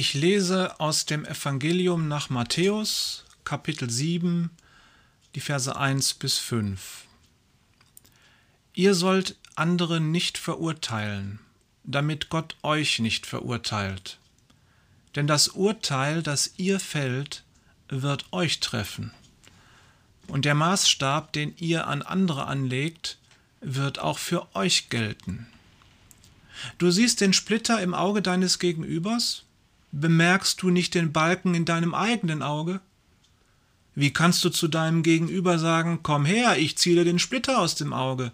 Ich lese aus dem Evangelium nach Matthäus, Kapitel 7, die Verse 1 bis 5. Ihr sollt andere nicht verurteilen, damit Gott euch nicht verurteilt. Denn das Urteil, das ihr fällt, wird euch treffen. Und der Maßstab, den ihr an andere anlegt, wird auch für euch gelten. Du siehst den Splitter im Auge deines Gegenübers? Bemerkst du nicht den Balken in deinem eigenen Auge? Wie kannst du zu deinem Gegenüber sagen, komm her, ich ziehe den Splitter aus dem Auge?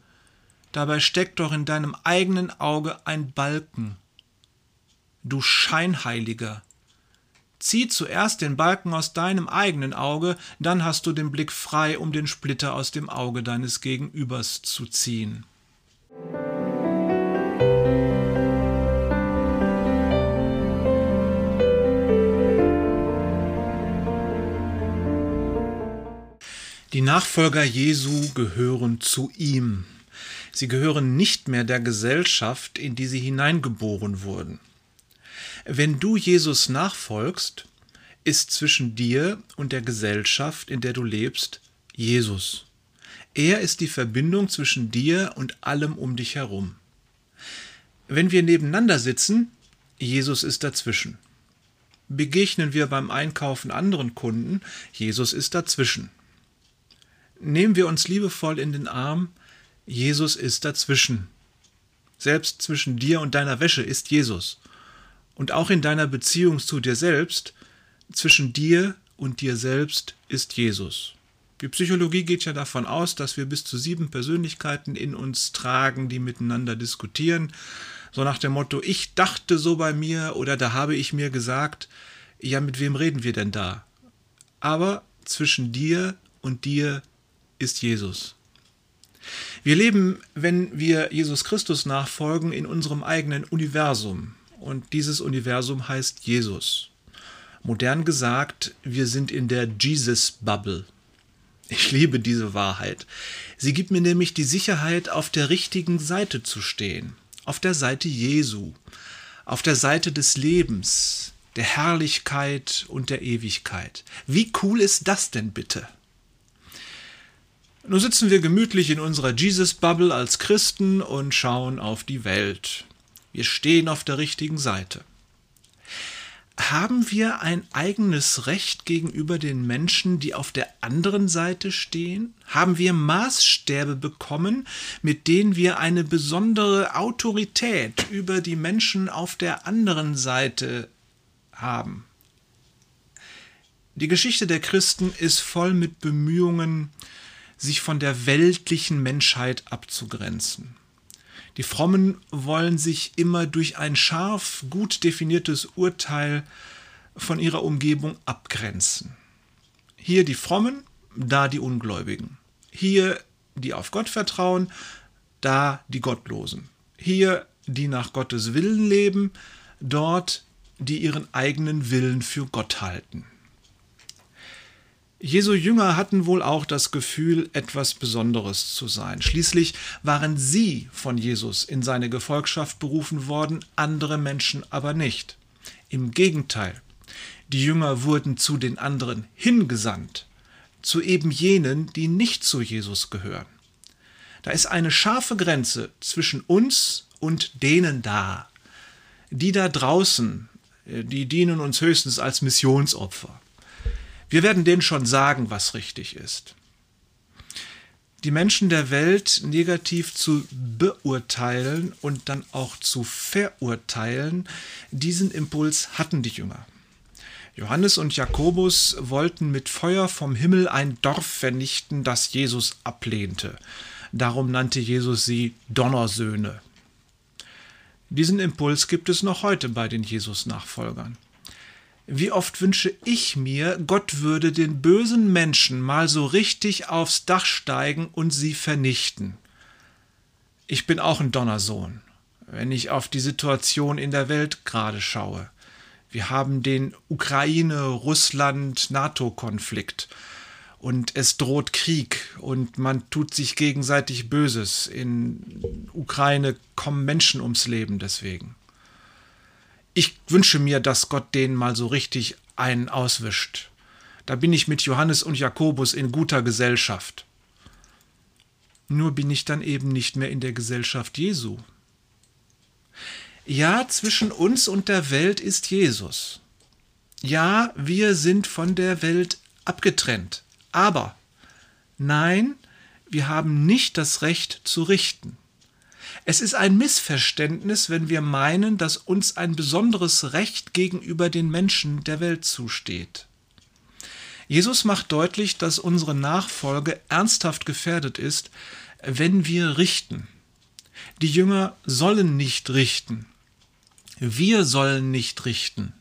Dabei steckt doch in deinem eigenen Auge ein Balken. Du Scheinheiliger. Zieh zuerst den Balken aus deinem eigenen Auge, dann hast du den Blick frei, um den Splitter aus dem Auge deines Gegenübers zu ziehen. Die Nachfolger Jesu gehören zu ihm. Sie gehören nicht mehr der Gesellschaft, in die sie hineingeboren wurden. Wenn du Jesus nachfolgst, ist zwischen dir und der Gesellschaft, in der du lebst, Jesus. Er ist die Verbindung zwischen dir und allem um dich herum. Wenn wir nebeneinander sitzen, Jesus ist dazwischen. Begegnen wir beim Einkaufen anderen Kunden, Jesus ist dazwischen. Nehmen wir uns liebevoll in den Arm, Jesus ist dazwischen. Selbst zwischen dir und deiner Wäsche ist Jesus. Und auch in deiner Beziehung zu dir selbst, zwischen dir und dir selbst ist Jesus. Die Psychologie geht ja davon aus, dass wir bis zu sieben Persönlichkeiten in uns tragen, die miteinander diskutieren. So nach dem Motto, ich dachte so bei mir oder da habe ich mir gesagt, ja, mit wem reden wir denn da? Aber zwischen dir und dir ist Jesus. Wir leben, wenn wir Jesus Christus nachfolgen, in unserem eigenen Universum. Und dieses Universum heißt Jesus. Modern gesagt, wir sind in der Jesus-Bubble. Ich liebe diese Wahrheit. Sie gibt mir nämlich die Sicherheit, auf der richtigen Seite zu stehen. Auf der Seite Jesu. Auf der Seite des Lebens, der Herrlichkeit und der Ewigkeit. Wie cool ist das denn bitte? Nun sitzen wir gemütlich in unserer Jesus-Bubble als Christen und schauen auf die Welt. Wir stehen auf der richtigen Seite. Haben wir ein eigenes Recht gegenüber den Menschen, die auf der anderen Seite stehen? Haben wir Maßstäbe bekommen, mit denen wir eine besondere Autorität über die Menschen auf der anderen Seite haben? Die Geschichte der Christen ist voll mit Bemühungen, sich von der weltlichen Menschheit abzugrenzen. Die Frommen wollen sich immer durch ein scharf, gut definiertes Urteil von ihrer Umgebung abgrenzen. Hier die Frommen, da die Ungläubigen. Hier die auf Gott vertrauen, da die Gottlosen. Hier die nach Gottes Willen leben, dort die ihren eigenen Willen für Gott halten. Jesu Jünger hatten wohl auch das Gefühl, etwas Besonderes zu sein. Schließlich waren sie von Jesus in seine Gefolgschaft berufen worden, andere Menschen aber nicht. Im Gegenteil, die Jünger wurden zu den anderen hingesandt, zu eben jenen, die nicht zu Jesus gehören. Da ist eine scharfe Grenze zwischen uns und denen da. Die da draußen, äh, die dienen uns höchstens als Missionsopfer. Wir werden denen schon sagen, was richtig ist. Die Menschen der Welt negativ zu beurteilen und dann auch zu verurteilen, diesen Impuls hatten die Jünger. Johannes und Jakobus wollten mit Feuer vom Himmel ein Dorf vernichten, das Jesus ablehnte. Darum nannte Jesus sie Donnersöhne. Diesen Impuls gibt es noch heute bei den Jesus-Nachfolgern. Wie oft wünsche ich mir, Gott würde den bösen Menschen mal so richtig aufs Dach steigen und sie vernichten. Ich bin auch ein Donnersohn, wenn ich auf die Situation in der Welt gerade schaue. Wir haben den Ukraine-Russland-NATO-Konflikt und es droht Krieg und man tut sich gegenseitig Böses. In Ukraine kommen Menschen ums Leben deswegen. Ich wünsche mir, dass Gott denen mal so richtig einen auswischt. Da bin ich mit Johannes und Jakobus in guter Gesellschaft. Nur bin ich dann eben nicht mehr in der Gesellschaft Jesu. Ja, zwischen uns und der Welt ist Jesus. Ja, wir sind von der Welt abgetrennt. Aber nein, wir haben nicht das Recht zu richten. Es ist ein Missverständnis, wenn wir meinen, dass uns ein besonderes Recht gegenüber den Menschen der Welt zusteht. Jesus macht deutlich, dass unsere Nachfolge ernsthaft gefährdet ist, wenn wir richten. Die Jünger sollen nicht richten. Wir sollen nicht richten.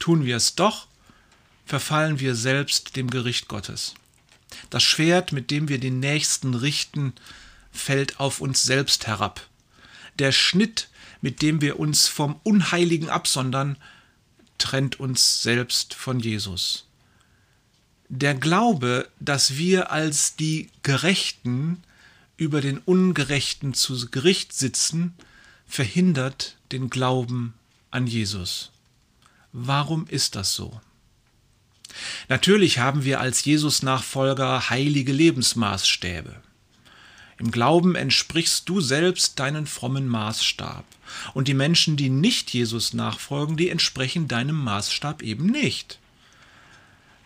Tun wir es doch, verfallen wir selbst dem Gericht Gottes. Das Schwert, mit dem wir den Nächsten richten, fällt auf uns selbst herab. Der Schnitt, mit dem wir uns vom Unheiligen absondern, trennt uns selbst von Jesus. Der Glaube, dass wir als die Gerechten über den Ungerechten zu Gericht sitzen, verhindert den Glauben an Jesus. Warum ist das so? Natürlich haben wir als Jesus-Nachfolger heilige Lebensmaßstäbe. Im Glauben entsprichst du selbst deinen frommen Maßstab. Und die Menschen, die nicht Jesus nachfolgen, die entsprechen deinem Maßstab eben nicht.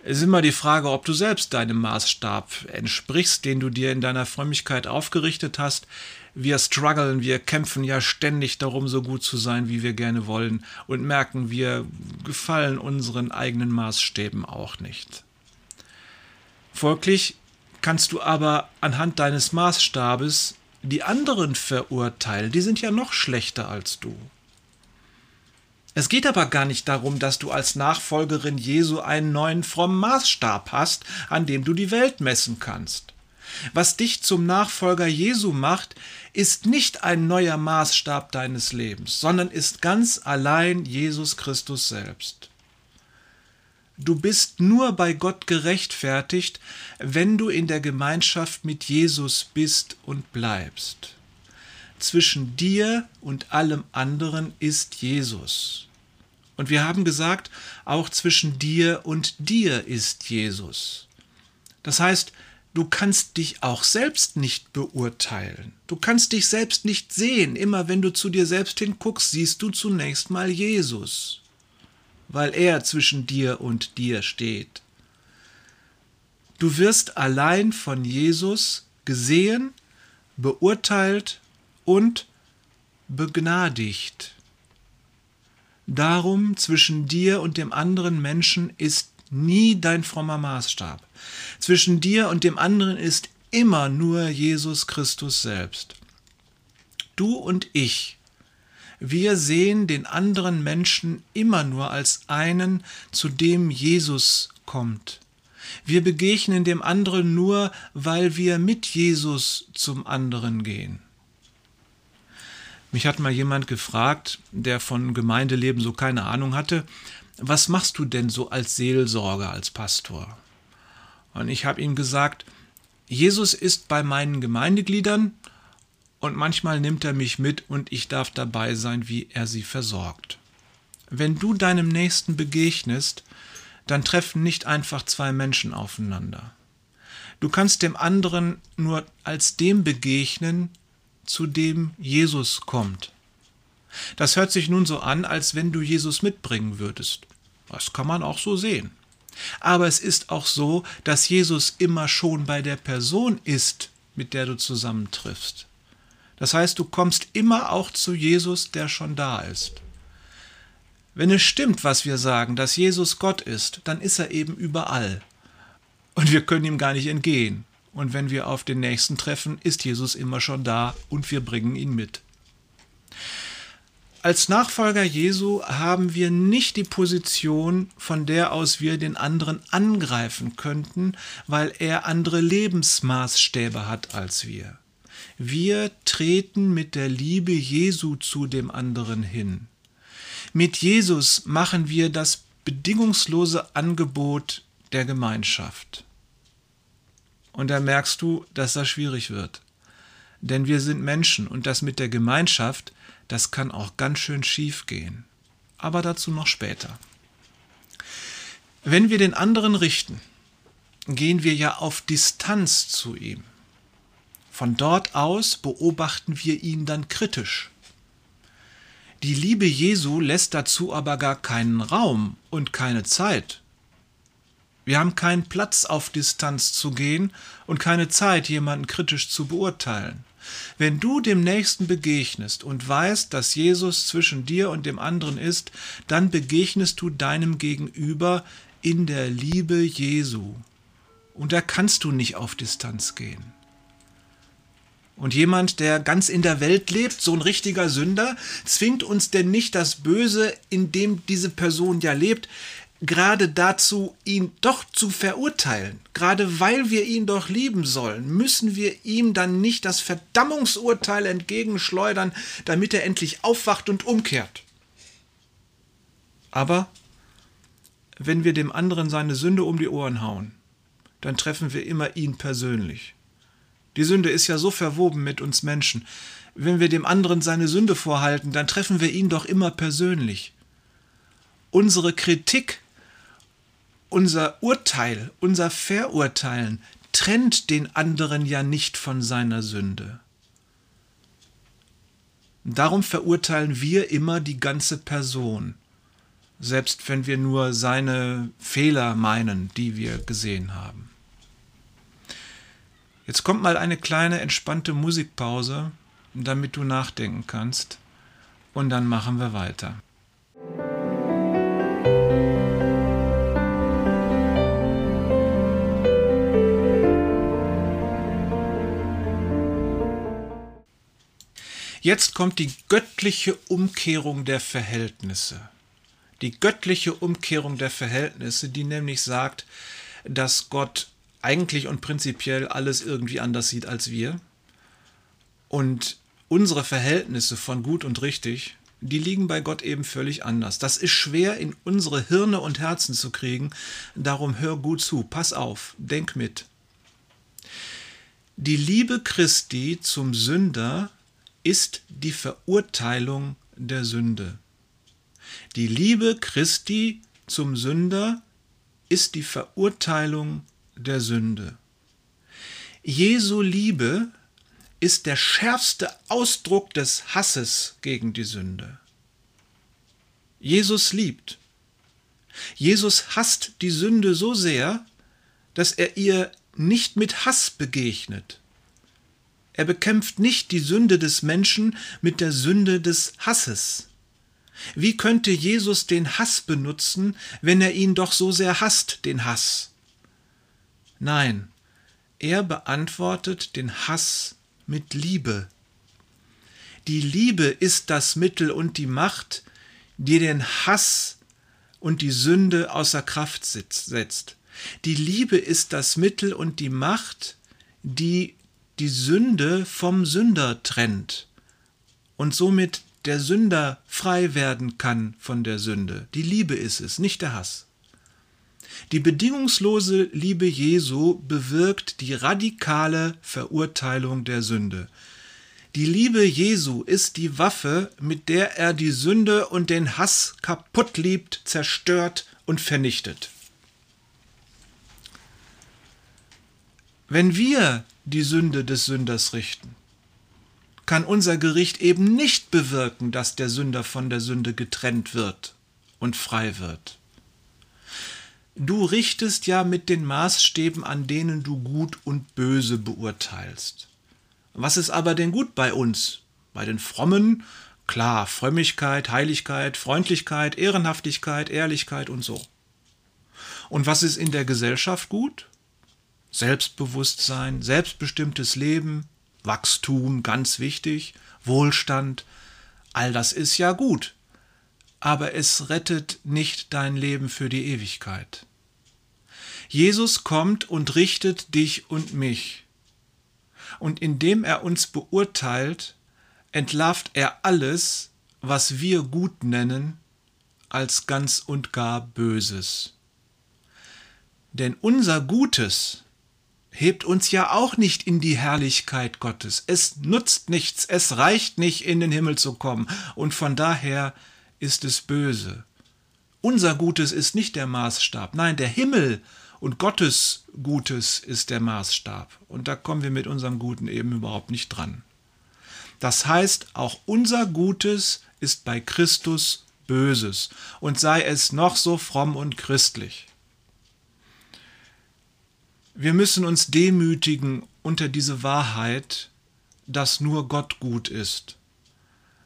Es ist immer die Frage, ob du selbst deinem Maßstab entsprichst, den du dir in deiner Frömmigkeit aufgerichtet hast. Wir strugglen, wir kämpfen ja ständig darum, so gut zu sein, wie wir gerne wollen, und merken, wir gefallen unseren eigenen Maßstäben auch nicht. Folglich kannst du aber anhand deines Maßstabes die anderen verurteilen, die sind ja noch schlechter als du. Es geht aber gar nicht darum, dass du als Nachfolgerin Jesu einen neuen frommen Maßstab hast, an dem du die Welt messen kannst. Was dich zum Nachfolger Jesu macht, ist nicht ein neuer Maßstab deines Lebens, sondern ist ganz allein Jesus Christus selbst. Du bist nur bei Gott gerechtfertigt, wenn du in der Gemeinschaft mit Jesus bist und bleibst zwischen dir und allem anderen ist Jesus. Und wir haben gesagt, auch zwischen dir und dir ist Jesus. Das heißt, du kannst dich auch selbst nicht beurteilen. Du kannst dich selbst nicht sehen. Immer wenn du zu dir selbst hinguckst, siehst du zunächst mal Jesus, weil er zwischen dir und dir steht. Du wirst allein von Jesus gesehen, beurteilt und begnadigt. Darum zwischen dir und dem anderen Menschen ist nie dein frommer Maßstab. Zwischen dir und dem anderen ist immer nur Jesus Christus selbst. Du und ich, wir sehen den anderen Menschen immer nur als einen, zu dem Jesus kommt. Wir begegnen dem anderen nur, weil wir mit Jesus zum anderen gehen. Mich hat mal jemand gefragt, der von Gemeindeleben so keine Ahnung hatte, was machst du denn so als Seelsorger, als Pastor? Und ich habe ihm gesagt, Jesus ist bei meinen Gemeindegliedern und manchmal nimmt er mich mit und ich darf dabei sein, wie er sie versorgt. Wenn du deinem Nächsten begegnest, dann treffen nicht einfach zwei Menschen aufeinander. Du kannst dem anderen nur als dem begegnen, zu dem Jesus kommt. Das hört sich nun so an, als wenn du Jesus mitbringen würdest. Das kann man auch so sehen. Aber es ist auch so, dass Jesus immer schon bei der Person ist, mit der du zusammentriffst. Das heißt, du kommst immer auch zu Jesus, der schon da ist. Wenn es stimmt, was wir sagen, dass Jesus Gott ist, dann ist er eben überall. Und wir können ihm gar nicht entgehen. Und wenn wir auf den nächsten treffen, ist Jesus immer schon da und wir bringen ihn mit. Als Nachfolger Jesu haben wir nicht die Position, von der aus wir den anderen angreifen könnten, weil er andere Lebensmaßstäbe hat als wir. Wir treten mit der Liebe Jesu zu dem anderen hin. Mit Jesus machen wir das bedingungslose Angebot der Gemeinschaft. Und da merkst du, dass das schwierig wird. Denn wir sind Menschen und das mit der Gemeinschaft, das kann auch ganz schön schief gehen. aber dazu noch später. Wenn wir den anderen richten, gehen wir ja auf Distanz zu ihm. Von dort aus beobachten wir ihn dann kritisch. Die Liebe Jesu lässt dazu aber gar keinen Raum und keine Zeit. Wir haben keinen Platz auf Distanz zu gehen und keine Zeit, jemanden kritisch zu beurteilen. Wenn du dem Nächsten begegnest und weißt, dass Jesus zwischen dir und dem anderen ist, dann begegnest du deinem Gegenüber in der Liebe Jesu. Und da kannst du nicht auf Distanz gehen. Und jemand, der ganz in der Welt lebt, so ein richtiger Sünder, zwingt uns denn nicht das Böse, in dem diese Person ja lebt, gerade dazu, ihn doch zu verurteilen. Gerade weil wir ihn doch lieben sollen, müssen wir ihm dann nicht das Verdammungsurteil entgegenschleudern, damit er endlich aufwacht und umkehrt. Aber wenn wir dem anderen seine Sünde um die Ohren hauen, dann treffen wir immer ihn persönlich. Die Sünde ist ja so verwoben mit uns Menschen. Wenn wir dem anderen seine Sünde vorhalten, dann treffen wir ihn doch immer persönlich. Unsere Kritik unser Urteil, unser Verurteilen trennt den anderen ja nicht von seiner Sünde. Darum verurteilen wir immer die ganze Person, selbst wenn wir nur seine Fehler meinen, die wir gesehen haben. Jetzt kommt mal eine kleine entspannte Musikpause, damit du nachdenken kannst, und dann machen wir weiter. Jetzt kommt die göttliche Umkehrung der Verhältnisse. Die göttliche Umkehrung der Verhältnisse, die nämlich sagt, dass Gott eigentlich und prinzipiell alles irgendwie anders sieht als wir. Und unsere Verhältnisse von gut und richtig, die liegen bei Gott eben völlig anders. Das ist schwer in unsere Hirne und Herzen zu kriegen. Darum hör gut zu, pass auf, denk mit. Die Liebe Christi zum Sünder ist die Verurteilung der Sünde. Die Liebe Christi zum Sünder ist die Verurteilung der Sünde. Jesu Liebe ist der schärfste Ausdruck des Hasses gegen die Sünde. Jesus liebt. Jesus hasst die Sünde so sehr, dass er ihr nicht mit Hass begegnet, er bekämpft nicht die Sünde des Menschen mit der Sünde des Hasses. Wie könnte Jesus den Hass benutzen, wenn er ihn doch so sehr hasst, den Hass? Nein, er beantwortet den Hass mit Liebe. Die Liebe ist das Mittel und die Macht, die den Hass und die Sünde außer Kraft setzt. Die Liebe ist das Mittel und die Macht, die die Sünde vom Sünder trennt und somit der Sünder frei werden kann von der Sünde. Die Liebe ist es, nicht der Hass. Die bedingungslose Liebe Jesu bewirkt die radikale Verurteilung der Sünde. Die Liebe Jesu ist die Waffe, mit der er die Sünde und den Hass kaputt liebt, zerstört und vernichtet. Wenn wir die Sünde des Sünders richten, kann unser Gericht eben nicht bewirken, dass der Sünder von der Sünde getrennt wird und frei wird. Du richtest ja mit den Maßstäben, an denen du gut und böse beurteilst. Was ist aber denn gut bei uns? Bei den Frommen? Klar, Frömmigkeit, Heiligkeit, Freundlichkeit, Ehrenhaftigkeit, Ehrlichkeit und so. Und was ist in der Gesellschaft gut? Selbstbewusstsein, selbstbestimmtes Leben, Wachstum, ganz wichtig, Wohlstand, all das ist ja gut, aber es rettet nicht dein Leben für die Ewigkeit. Jesus kommt und richtet dich und mich. Und indem er uns beurteilt, entlarvt er alles, was wir gut nennen, als ganz und gar Böses. Denn unser Gutes hebt uns ja auch nicht in die Herrlichkeit Gottes. Es nutzt nichts, es reicht nicht, in den Himmel zu kommen. Und von daher ist es böse. Unser Gutes ist nicht der Maßstab, nein, der Himmel und Gottes Gutes ist der Maßstab. Und da kommen wir mit unserem Guten eben überhaupt nicht dran. Das heißt, auch unser Gutes ist bei Christus Böses und sei es noch so fromm und christlich. Wir müssen uns demütigen unter diese Wahrheit, dass nur Gott gut ist.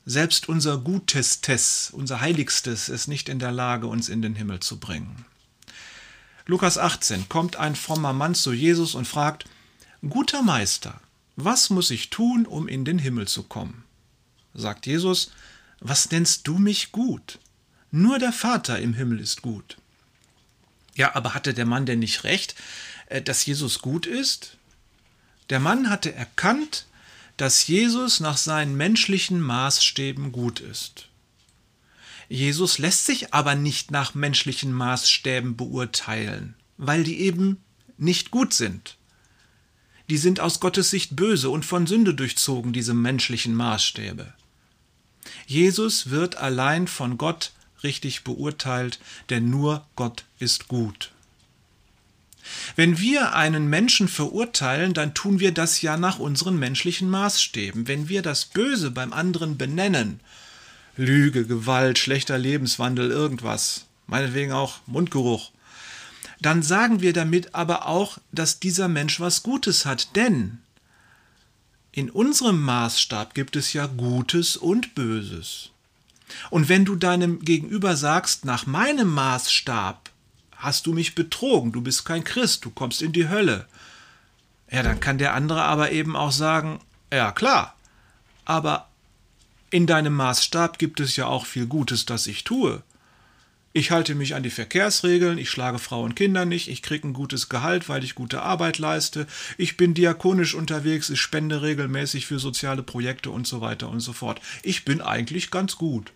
Selbst unser Gutestes, unser Heiligstes ist nicht in der Lage, uns in den Himmel zu bringen. Lukas 18 kommt ein frommer Mann zu Jesus und fragt, Guter Meister, was muss ich tun, um in den Himmel zu kommen? Sagt Jesus, was nennst du mich gut? Nur der Vater im Himmel ist gut. Ja, aber hatte der Mann denn nicht recht, äh, dass Jesus gut ist? Der Mann hatte erkannt, dass Jesus nach seinen menschlichen Maßstäben gut ist. Jesus lässt sich aber nicht nach menschlichen Maßstäben beurteilen, weil die eben nicht gut sind. Die sind aus Gottes Sicht böse und von Sünde durchzogen, diese menschlichen Maßstäbe. Jesus wird allein von Gott richtig beurteilt, denn nur Gott ist gut. Wenn wir einen Menschen verurteilen, dann tun wir das ja nach unseren menschlichen Maßstäben. Wenn wir das Böse beim anderen benennen, Lüge, Gewalt, schlechter Lebenswandel, irgendwas, meinetwegen auch Mundgeruch, dann sagen wir damit aber auch, dass dieser Mensch was Gutes hat, denn in unserem Maßstab gibt es ja Gutes und Böses. Und wenn du deinem Gegenüber sagst, nach meinem Maßstab hast du mich betrogen, du bist kein Christ, du kommst in die Hölle. Ja, dann kann der andere aber eben auch sagen, ja klar, aber in deinem Maßstab gibt es ja auch viel Gutes, das ich tue. Ich halte mich an die Verkehrsregeln, ich schlage Frauen und Kinder nicht, ich kriege ein gutes Gehalt, weil ich gute Arbeit leiste, ich bin diakonisch unterwegs, ich spende regelmäßig für soziale Projekte und so weiter und so fort. Ich bin eigentlich ganz gut.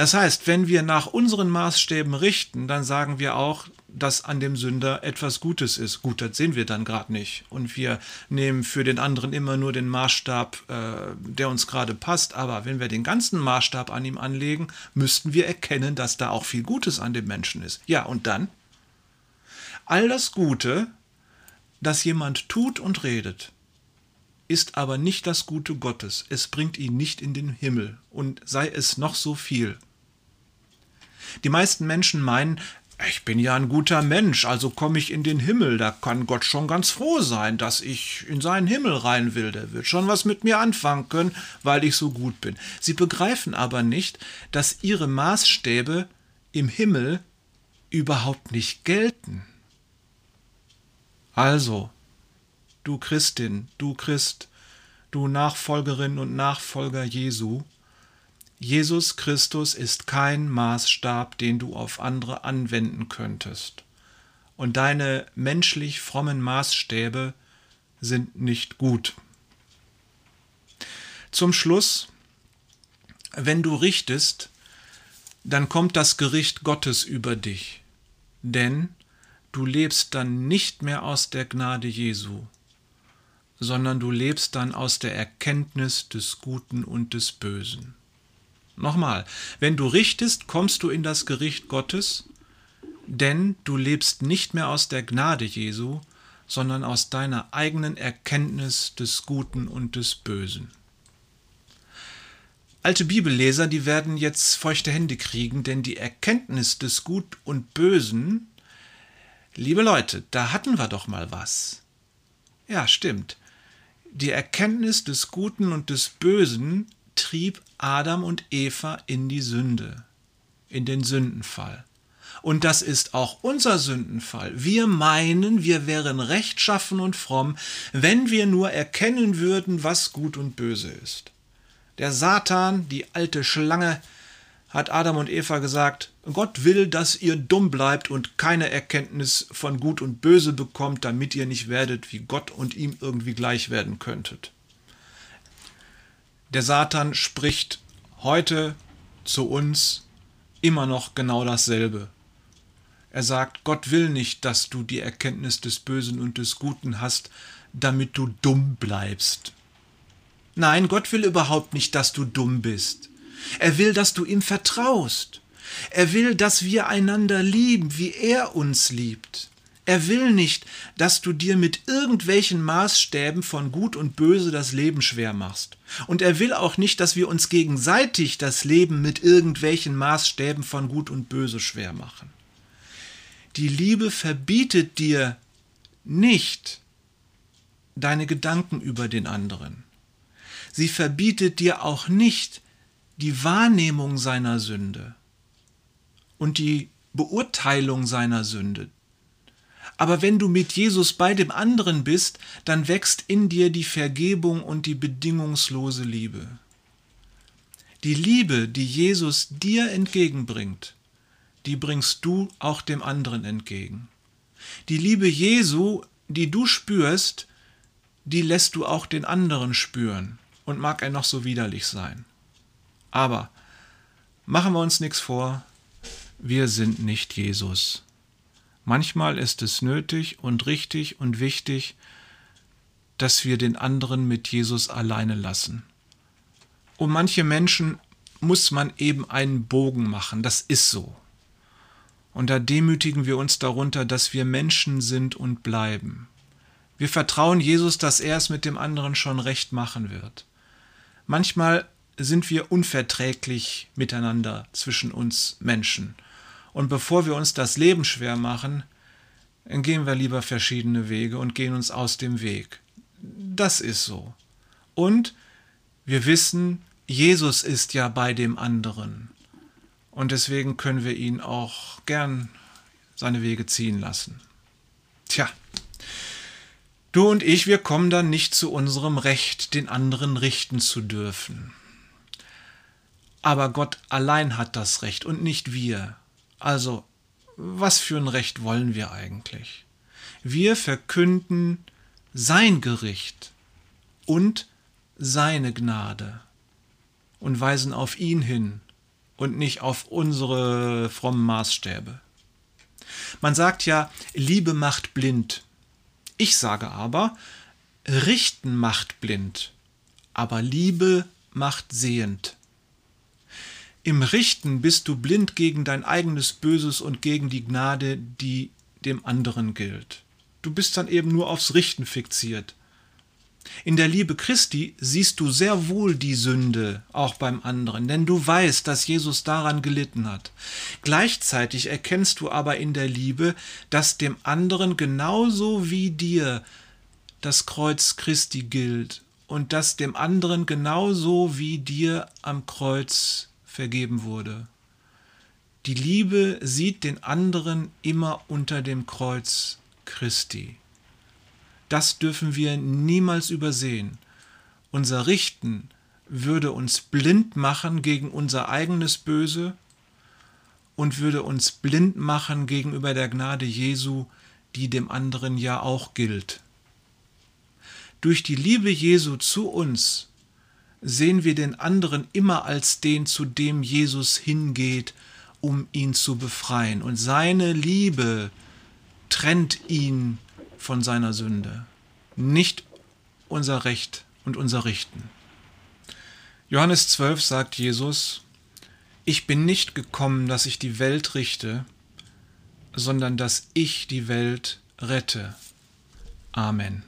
Das heißt, wenn wir nach unseren Maßstäben richten, dann sagen wir auch, dass an dem Sünder etwas Gutes ist. Gut, das sehen wir dann gerade nicht. Und wir nehmen für den anderen immer nur den Maßstab, äh, der uns gerade passt. Aber wenn wir den ganzen Maßstab an ihm anlegen, müssten wir erkennen, dass da auch viel Gutes an dem Menschen ist. Ja, und dann? All das Gute, das jemand tut und redet, ist aber nicht das Gute Gottes. Es bringt ihn nicht in den Himmel und sei es noch so viel. Die meisten Menschen meinen, ich bin ja ein guter Mensch, also komme ich in den Himmel, da kann Gott schon ganz froh sein, dass ich in seinen Himmel rein will, der wird schon was mit mir anfangen können, weil ich so gut bin. Sie begreifen aber nicht, dass ihre Maßstäbe im Himmel überhaupt nicht gelten. Also, du Christin, du Christ, du Nachfolgerin und Nachfolger Jesu, Jesus Christus ist kein Maßstab, den du auf andere anwenden könntest. Und deine menschlich frommen Maßstäbe sind nicht gut. Zum Schluss, wenn du richtest, dann kommt das Gericht Gottes über dich, denn du lebst dann nicht mehr aus der Gnade Jesu, sondern du lebst dann aus der Erkenntnis des Guten und des Bösen. Nochmal, wenn du richtest, kommst du in das Gericht Gottes, denn du lebst nicht mehr aus der Gnade Jesu, sondern aus deiner eigenen Erkenntnis des Guten und des Bösen. Alte Bibelleser, die werden jetzt feuchte Hände kriegen, denn die Erkenntnis des Gut und Bösen, liebe Leute, da hatten wir doch mal was. Ja, stimmt. Die Erkenntnis des Guten und des Bösen trieb Adam und Eva in die Sünde, in den Sündenfall. Und das ist auch unser Sündenfall. Wir meinen, wir wären rechtschaffen und fromm, wenn wir nur erkennen würden, was gut und böse ist. Der Satan, die alte Schlange, hat Adam und Eva gesagt, Gott will, dass ihr dumm bleibt und keine Erkenntnis von Gut und Böse bekommt, damit ihr nicht werdet, wie Gott und ihm irgendwie gleich werden könntet. Der Satan spricht heute zu uns immer noch genau dasselbe. Er sagt, Gott will nicht, dass du die Erkenntnis des Bösen und des Guten hast, damit du dumm bleibst. Nein, Gott will überhaupt nicht, dass du dumm bist. Er will, dass du ihm vertraust. Er will, dass wir einander lieben, wie er uns liebt. Er will nicht, dass du dir mit irgendwelchen Maßstäben von Gut und Böse das Leben schwer machst. Und er will auch nicht, dass wir uns gegenseitig das Leben mit irgendwelchen Maßstäben von Gut und Böse schwer machen. Die Liebe verbietet dir nicht deine Gedanken über den anderen. Sie verbietet dir auch nicht die Wahrnehmung seiner Sünde und die Beurteilung seiner Sünde. Aber wenn du mit Jesus bei dem anderen bist, dann wächst in dir die Vergebung und die bedingungslose Liebe. Die Liebe, die Jesus dir entgegenbringt, die bringst du auch dem anderen entgegen. Die Liebe Jesu, die du spürst, die lässt du auch den anderen spüren und mag er noch so widerlich sein. Aber machen wir uns nichts vor, wir sind nicht Jesus. Manchmal ist es nötig und richtig und wichtig, dass wir den anderen mit Jesus alleine lassen. Um manche Menschen muss man eben einen Bogen machen, das ist so. Und da demütigen wir uns darunter, dass wir Menschen sind und bleiben. Wir vertrauen Jesus, dass er es mit dem anderen schon recht machen wird. Manchmal sind wir unverträglich miteinander zwischen uns Menschen. Und bevor wir uns das Leben schwer machen, gehen wir lieber verschiedene Wege und gehen uns aus dem Weg. Das ist so. Und wir wissen, Jesus ist ja bei dem anderen. Und deswegen können wir ihn auch gern seine Wege ziehen lassen. Tja, du und ich, wir kommen dann nicht zu unserem Recht, den anderen richten zu dürfen. Aber Gott allein hat das Recht und nicht wir. Also, was für ein Recht wollen wir eigentlich? Wir verkünden sein Gericht und seine Gnade und weisen auf ihn hin und nicht auf unsere frommen Maßstäbe. Man sagt ja, Liebe macht blind. Ich sage aber, Richten macht blind, aber Liebe macht sehend. Im Richten bist du blind gegen dein eigenes Böses und gegen die Gnade, die dem anderen gilt. Du bist dann eben nur aufs Richten fixiert. In der Liebe Christi siehst du sehr wohl die Sünde auch beim anderen, denn du weißt, dass Jesus daran gelitten hat. Gleichzeitig erkennst du aber in der Liebe, dass dem anderen genauso wie dir das Kreuz Christi gilt und dass dem anderen genauso wie dir am Kreuz vergeben wurde. Die Liebe sieht den anderen immer unter dem Kreuz Christi. Das dürfen wir niemals übersehen. Unser Richten würde uns blind machen gegen unser eigenes Böse und würde uns blind machen gegenüber der Gnade Jesu, die dem anderen ja auch gilt. Durch die Liebe Jesu zu uns sehen wir den anderen immer als den, zu dem Jesus hingeht, um ihn zu befreien. Und seine Liebe trennt ihn von seiner Sünde, nicht unser Recht und unser Richten. Johannes 12 sagt Jesus, ich bin nicht gekommen, dass ich die Welt richte, sondern dass ich die Welt rette. Amen.